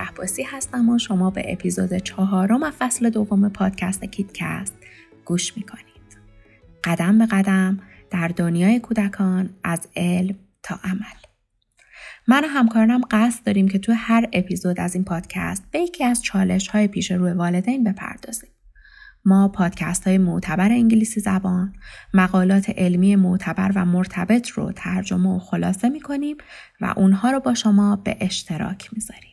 کهباسی هستم و شما به اپیزود چهارم و فصل دوم پادکست کیتکست گوش می‌کنید. قدم به قدم در دنیای کودکان از علم تا عمل. من و همکارانم قصد داریم که تو هر اپیزود از این پادکست به یکی از چالش های پیش روی والدین بپردازیم. ما پادکست های معتبر انگلیسی زبان، مقالات علمی معتبر و مرتبط رو ترجمه و خلاصه می کنیم و اونها رو با شما به اشتراک می‌ذاریم.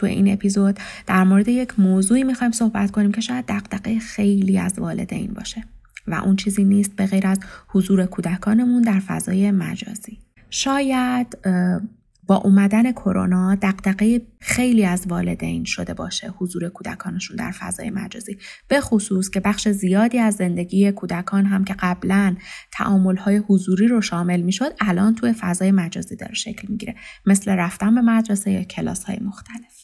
تو این اپیزود در مورد یک موضوعی می‌خوایم صحبت کنیم که شاید دقدقه خیلی از والدین باشه و اون چیزی نیست به غیر از حضور کودکانمون در فضای مجازی. شاید با اومدن کرونا دقدقه خیلی از والدین شده باشه حضور کودکانشون در فضای مجازی. به خصوص که بخش زیادی از زندگی کودکان هم که قبلا های حضوری رو شامل می‌شد الان توی فضای مجازی داره شکل می‌گیره. مثل رفتن به مدرسه یا کلاس های مختلف.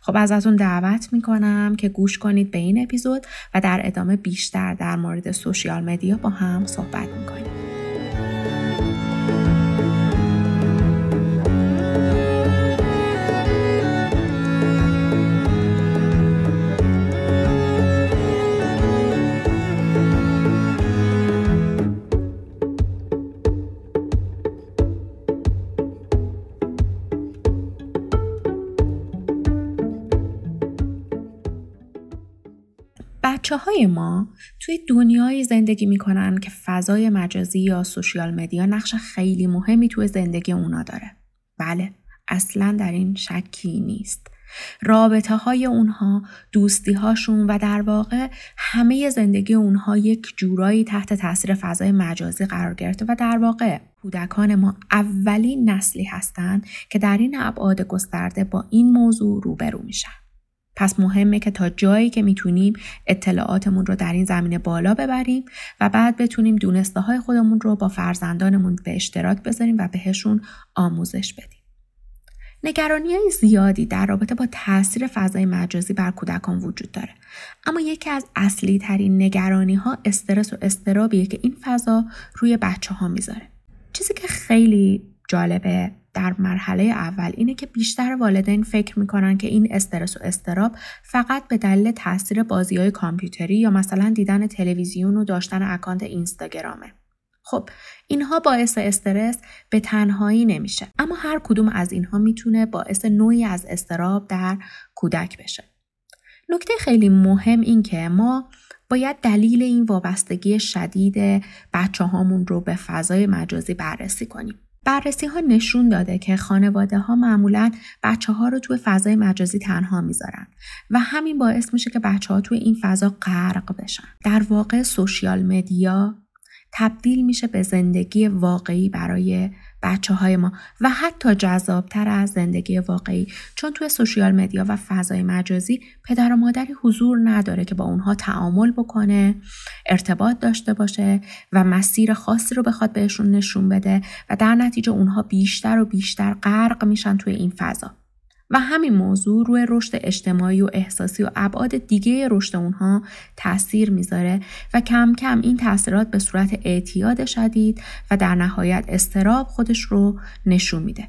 خب ازتون دعوت می‌کنم که گوش کنید به این اپیزود و در ادامه بیشتر در مورد سوشیال مدیا با هم صحبت می‌کنیم. بچه های ما توی دنیای زندگی می‌کنن که فضای مجازی یا سوشیال مدیا نقش خیلی مهمی توی زندگی اونا داره. بله، اصلا در این شکی نیست. رابطه های اونها، دوستی هاشون و در واقع همه زندگی اونها یک جورایی تحت تاثیر فضای مجازی قرار گرفته و در واقع کودکان ما اولین نسلی هستند که در این ابعاد گسترده با این موضوع روبرو میشن. پس مهمه که تا جایی که می‌تونیم اطلاعاتمون رو در این زمینه بالا ببریم و بعد بتونیم دونسته های خودمون رو با فرزندانمون به اشتراک بذاریم و بهشون آموزش بدیم. نگرانی های زیادی در رابطه با تاثیر فضای مجازی بر کودکان وجود داره. اما یکی از اصلی ترین نگرانی ها استرس و استرابیه که این فضا روی بچه ها می‌ذاره. چیزی که خیلی جالبه در مرحله اول اینه که بیشتر والدین فکر می‌کنن که این استرس و استراب فقط به دلیل تاثیر بازی های کامپیوتری یا مثلا دیدن تلویزیون و داشتن اکانت اینستاگرامه. خب اینها باعث استرس به تنهایی نمیشه اما هر کدوم از اینها می‌تونه باعث نوعی از استراب در کودک بشه. نکته خیلی مهم این که ما باید دلیل این وابستگی شدید بچه هامون رو به فضای مجازی بررسی کنیم. بررسی ها نشون داده که خانواده ها معمولا بچه ها رو توی فضای مجازی تنها می‌ذارن و همین باعث میشه که بچه ها توی این فضا غرق بشن. در واقع سوشیال مدیا تبدیل میشه به زندگی واقعی برای بچه های ما و حتی جذابتر از زندگی واقعی. چون توی سوشیال مدیا و فضای مجازی پدر و مادری حضور نداره که با اونها تعامل بکنه ارتباط داشته باشه و مسیر خاصی رو بخواد بهشون نشون بده و در نتیجه اونها بیشتر و بیشتر غرق میشن توی این فضا. و همین موضوع روی رشد اجتماعی و احساسی و ابعاد دیگه رشد اونها تاثیر می‌ذاره و کم کم این تاثیرات به صورت اعتیاد شدید و در نهایت استراب خودش رو نشون میده.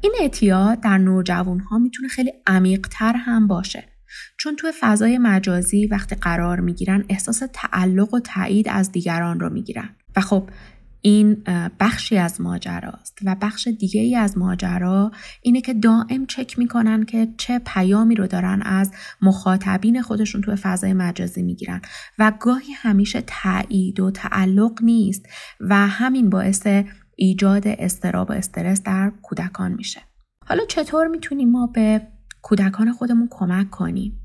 این اعتیاد در نوجوان ها می‌تونه خیلی عمیقتر هم باشه. چون توی فضای مجازی وقتی قرار می‌گیرن احساس تعلق و تایید از دیگران رو می‌گیرن و خب این بخشی از ماجراست و بخش دیگه ای از ماجرا اینه که دائم چک می‌کنن که چه پیامی رو دارن از مخاطبین خودشون توی فضای مجازی می‌گیرن. و گاهی همیشه تایید و تعلق نیست و همین باعث ایجاد استراب و استرس در کودکان میشه. حالا چطور می‌تونیم ما به کودکان خودمون کمک کنیم؟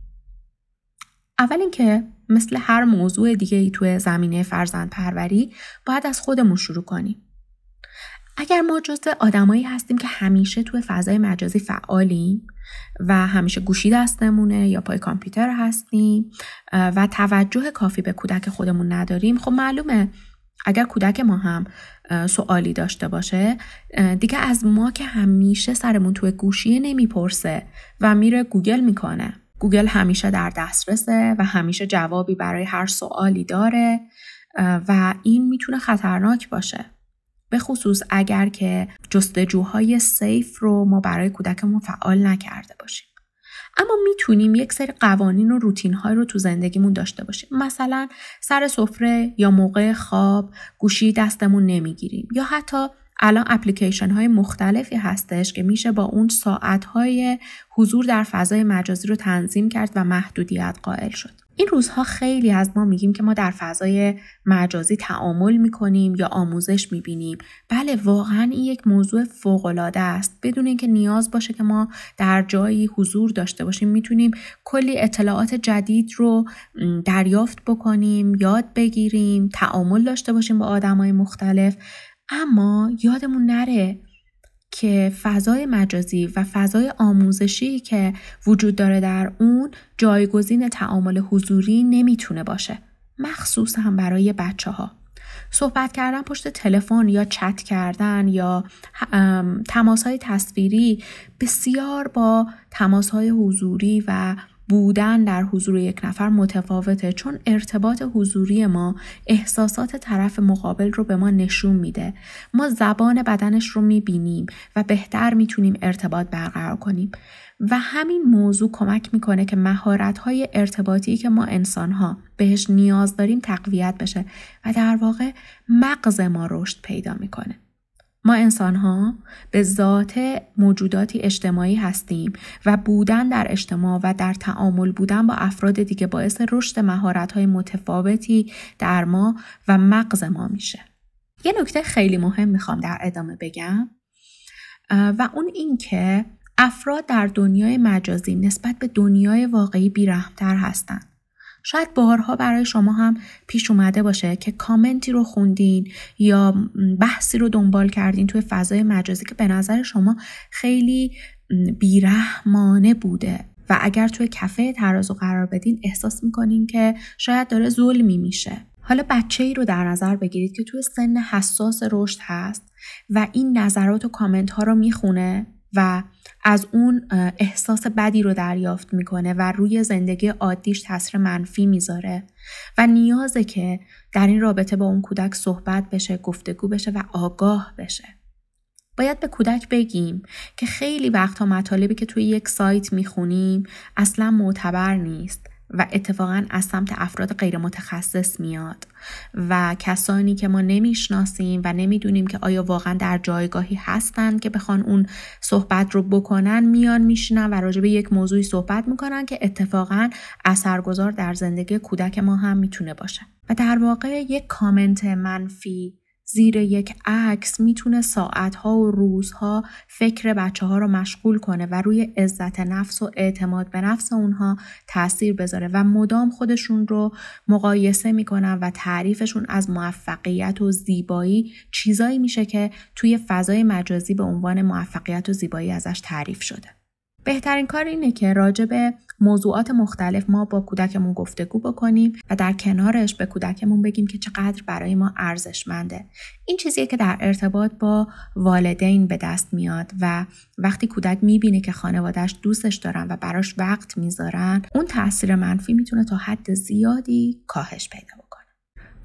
اول اینکه مثل هر موضوع دیگه ای توی زمینه فرزند پروری باید از خودمون شروع کنیم. اگر ما جزء آدمایی هستیم که همیشه توی فضای مجازی فعالیم و همیشه گوشی دستمونه یا پای کامپیوتر هستیم و توجه کافی به کودک خودمون نداریم خب معلومه اگر کودک ما هم سوالی داشته باشه دیگه از ما که همیشه سرمون توی گوشیه نمی‌پرسه و میره گوگل می‌کنه گوگل همیشه در دسترسه و همیشه جوابی برای هر سوالی داره و این می‌تونه خطرناک باشه به خصوص اگر که جستجوهای safe رو ما برای کودکمون فعال نکرده باشیم. اما می‌تونیم یک سری قوانین و روتین های رو تو زندگیمون داشته باشیم مثلا سر سفره یا موقع خواب گوشی دستمون نمی‌گیریم یا حتی الان اپلیکیشن های مختلفی هستش که میشه با اون ساعت های حضور در فضای مجازی رو تنظیم کرد و محدودیت قائل شد. این روزها خیلی از ما میگیم که ما در فضای مجازی تعامل می‌کنیم یا آموزش می‌بینیم. بله واقعا این یک موضوع فوقالعاده است. بدون اینکه نیاز باشه که ما در جایی حضور داشته باشیم می‌تونیم کلی اطلاعات جدید رو دریافت بکنیم یاد بگیریم تعامل داشته باشیم با آدمای مختلف. اما یادمون نره که فضای مجازی و فضای آموزشی که وجود داره در اون جایگزین تعامل حضوری نمی‌تونه باشه مخصوص هم برای بچه ها صحبت کردن پشت تلفن یا چت کردن یا تماس های تصویری بسیار با تماس های حضوری و بودن در حضور یک نفر متفاوته چون ارتباط حضوری ما احساسات طرف مقابل رو به ما نشون میده. ما زبان بدنش رو می‌بینیم و بهتر می‌تونیم ارتباط برقرار کنیم. و همین موضوع کمک می‌کنه که مهارت های ارتباطی که ما انسان ها بهش نیاز داریم تقویت بشه و در واقع مغز ما رشد پیدا می‌کنه. ما انسان ها به ذات موجوداتی اجتماعی هستیم و بودن در اجتماع و در تعامل بودن با افراد دیگه باعث رشد مهارت های متفاوتی در ما و مغز ما میشه. یه نکته خیلی مهم می‌خوام در ادامه بگم و اون این که افراد در دنیای مجازی نسبت به دنیای واقعی بیرحمتر هستند. شاید بارها برای شما هم پیش اومده باشه که کامنتی رو خوندین یا بحثی رو دنبال کردین توی فضای مجازی که به نظر شما خیلی بیرحمانه بوده. و اگر توی کفه ترازو قرار بدین احساس می‌کنین که شاید داره ظلمی میشه. حالا بچه ای رو در نظر بگیرید که توی سن حساس رشد هست و این نظرات و کامنت ها رو می‌خونه. و از اون احساس بدی رو دریافت می‌کنه و روی زندگی عادیش تاثیر منفی می‌ذاره و نیازه که در این رابطه با اون کودک صحبت بشه گفتگو بشه و آگاه بشه. باید به کودک بگیم که خیلی وقتها مطالبی که توی یک سایت می‌خونیم اصلا معتبر نیست. و اتفاقا از سمت افراد غیر متخصص میاد. و کسانی که ما نمی‌شناسیم و نمی‌دونیم که آیا واقعا در جایگاهی هستند که بخوان اون صحبت رو بکنن میان میشنن و راجع به یک موضوعی صحبت می‌کنن که اتفاقا اثرگذار در زندگی کودک ما هم می‌تونه باشه. و در واقع یک کامنت منفی زیر یک عکس می‌تونه ساعتها و روزها فکر بچه ها رو مشغول کنه و روی عزت نفس و اعتماد به نفس اونها تاثیر بذاره و مدام خودشون رو مقایسه می‌کنن و تعریفشون از موفقیت و زیبایی چیزایی میشه که توی فضای مجازی به عنوان موفقیت و زیبایی ازش تعریف شده. بهترین کار اینه که راجع به موضوعات مختلف ما با کودکمون گفتگو بکنیم و در کنارش به کودکمون بگیم که چقدر برای ما ارزشمنده. این چیزیه که در ارتباط با والدین به دست میاد و وقتی کودک می‌بینه که خانوادهش دوستش دارن و براش وقت می‌ذارن اون تاثیر منفی می‌تونه تا حد زیادی کاهش پیدا بکنه.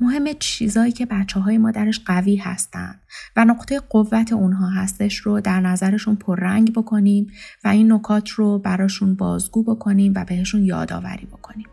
مهم چیزایی که بچه های ما درش قوی هستن و نقطه قوت اونها هستش رو در نظرشون پررنگ بکنیم و این نکات رو براشون بازگو بکنیم و بهشون یادآوری بکنیم.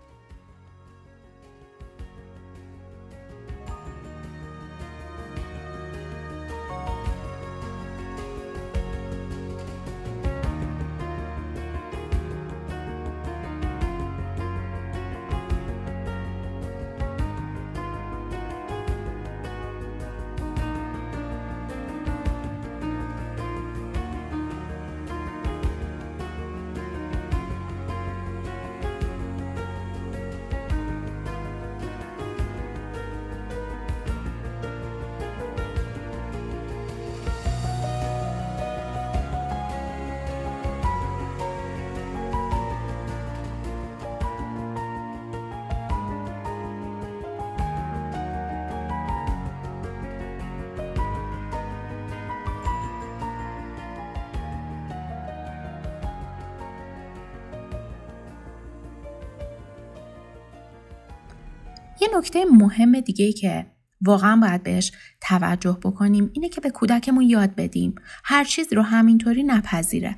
یه نکته مهم دیگه که واقعا باید بهش توجه بکنیم اینه که به کودکمون یاد بدیم. هر چیزی رو همینطوری نپذیره.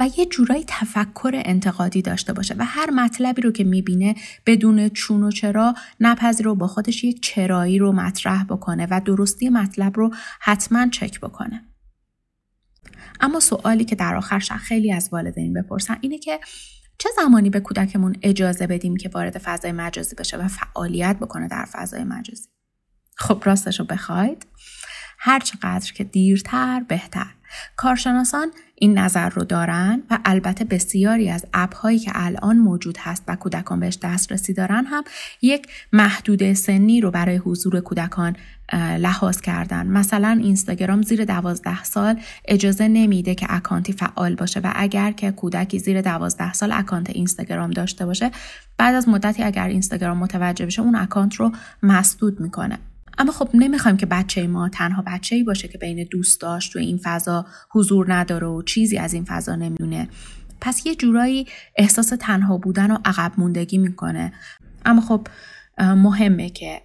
و یه جورایی تفکر انتقادی داشته باشه و هر مطلبی رو که می‌بینه بدون چون و چرا نپذیر رو با خودش یک چرایی رو مطرح بکنه و درستی مطلب رو حتما چک بکنه. اما سوالی که در آخر خیلی از والدین بپرسن اینه که چه زمانی به کودکمون اجازه بدیم که وارد فضای مجازی بشه و فعالیت بکنه در فضای مجازی؟ خب راستش رو بخواید. هر چقدر که دیرتر بهتر. کارشناسان این نظر رو دارن و البته بسیاری از اپ هایی که الان موجود هست و کودکان بهش دسترسی دارن هم یک محدوده سنی رو برای حضور کودکان لحاظ کردن. مثلا اینستاگرام زیر دوازده سال اجازه نمیده که اکانتی فعال باشه و اگر که کودکی زیر دوازده سال اکانت اینستاگرام داشته باشه بعد از مدتی اگر اینستاگرام متوجه بشه اون اکانت رو مسدود می‌کنه. اما خب نمی‌خوایم که بچه ما تنها بچه ای باشه که بین دوست داشت تو این فضا حضور نداره و چیزی از این فضا نمی‌دونه. پس یه جورایی احساس تنها بودن و عقب موندگی می‌کنه. اما خب مهمه که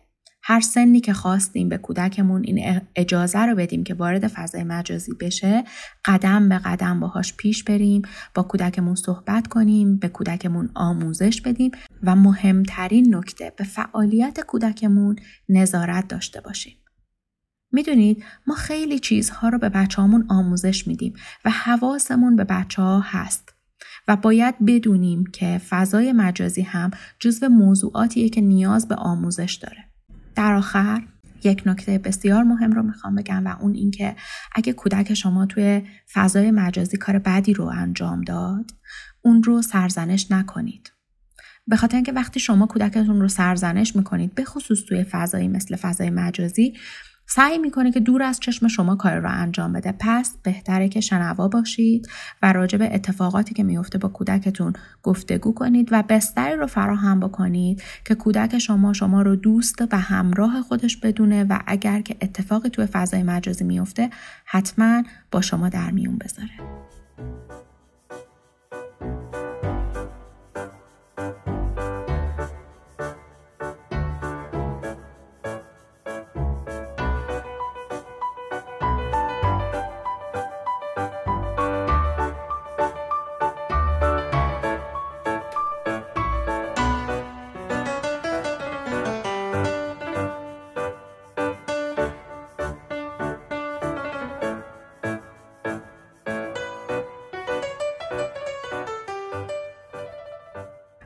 هر سنی که خواستیم به کودکمون این اجازه رو بدیم که وارد فضای مجازی بشه قدم به قدم باهاش پیش بریم با کودکمون صحبت کنیم به کودکمون آموزش بدیم و مهمترین نکته به فعالیت کودکمون نظارت داشته باشیم می‌دونید ما خیلی چیزها رو به بچه آموزش میدیم و حواسمون به بچه ها هست و باید بدونیم که فضای مجازی هم جزو موضوعاتیه که نیاز به آموزش داره. در آخر یک نکته بسیار مهم رو می‌خوام بگم و اون اینکه اگه کودک شما توی فضای مجازی کار بدی رو انجام داد اون رو سرزنش نکنید. به خاطر اینکه وقتی شما کودکتون رو سرزنش می‌کنید به خصوص توی فضایی مثل فضای مجازی سعی می‌کنه که دور از چشم شما کار رو انجام بده. پس بهتره که شنوا باشید و راجع به اتفاقاتی که میفته با کودکتون گفتگو کنید و بستری رو فراهم بکنید که کودک شما شما رو دوست و همراه خودش بدونه و اگر که اتفاقی توی فضای مجازی میفته حتما با شما در میون بذاره.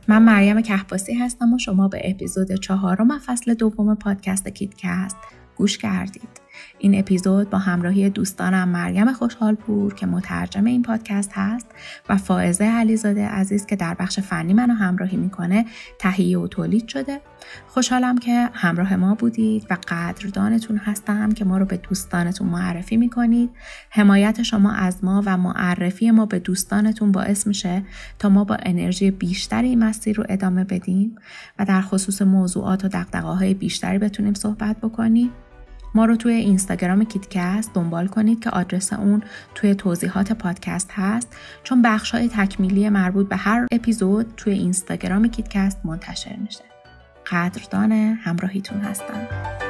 من مریم کهباسی هستم و شما به اپیزود چهارم فصل دوم پادکست کیتکست گوش کردید. این اپیزود با همراهی دوستانم مریم خوشحالپور که مترجم این پادکست هست و فائزه علیزاده عزیز که در بخش فنی منو همراهی می‌کنه تهیه و تولید شده. خوشحالم که همراه ما بودید و قدردانتون هستم که ما رو به دوستانتون معرفی می‌کنید. حمایت شما از ما و معرفی ما به دوستانتون باعث میشه تا ما با انرژی بیشتری این مسیر رو ادامه بدیم و در خصوص موضوعات و دغدغه های بیشتری بتونیم صحبت بکنیم. ما رو توی اینستاگرام کیدکست دنبال کنید که آدرس اون توی توضیحات پادکست هست چون بخش های تکمیلی مربوط به هر اپیزود توی اینستاگرام کیدکست منتشر میشه. قدردان همراهیتون هستم.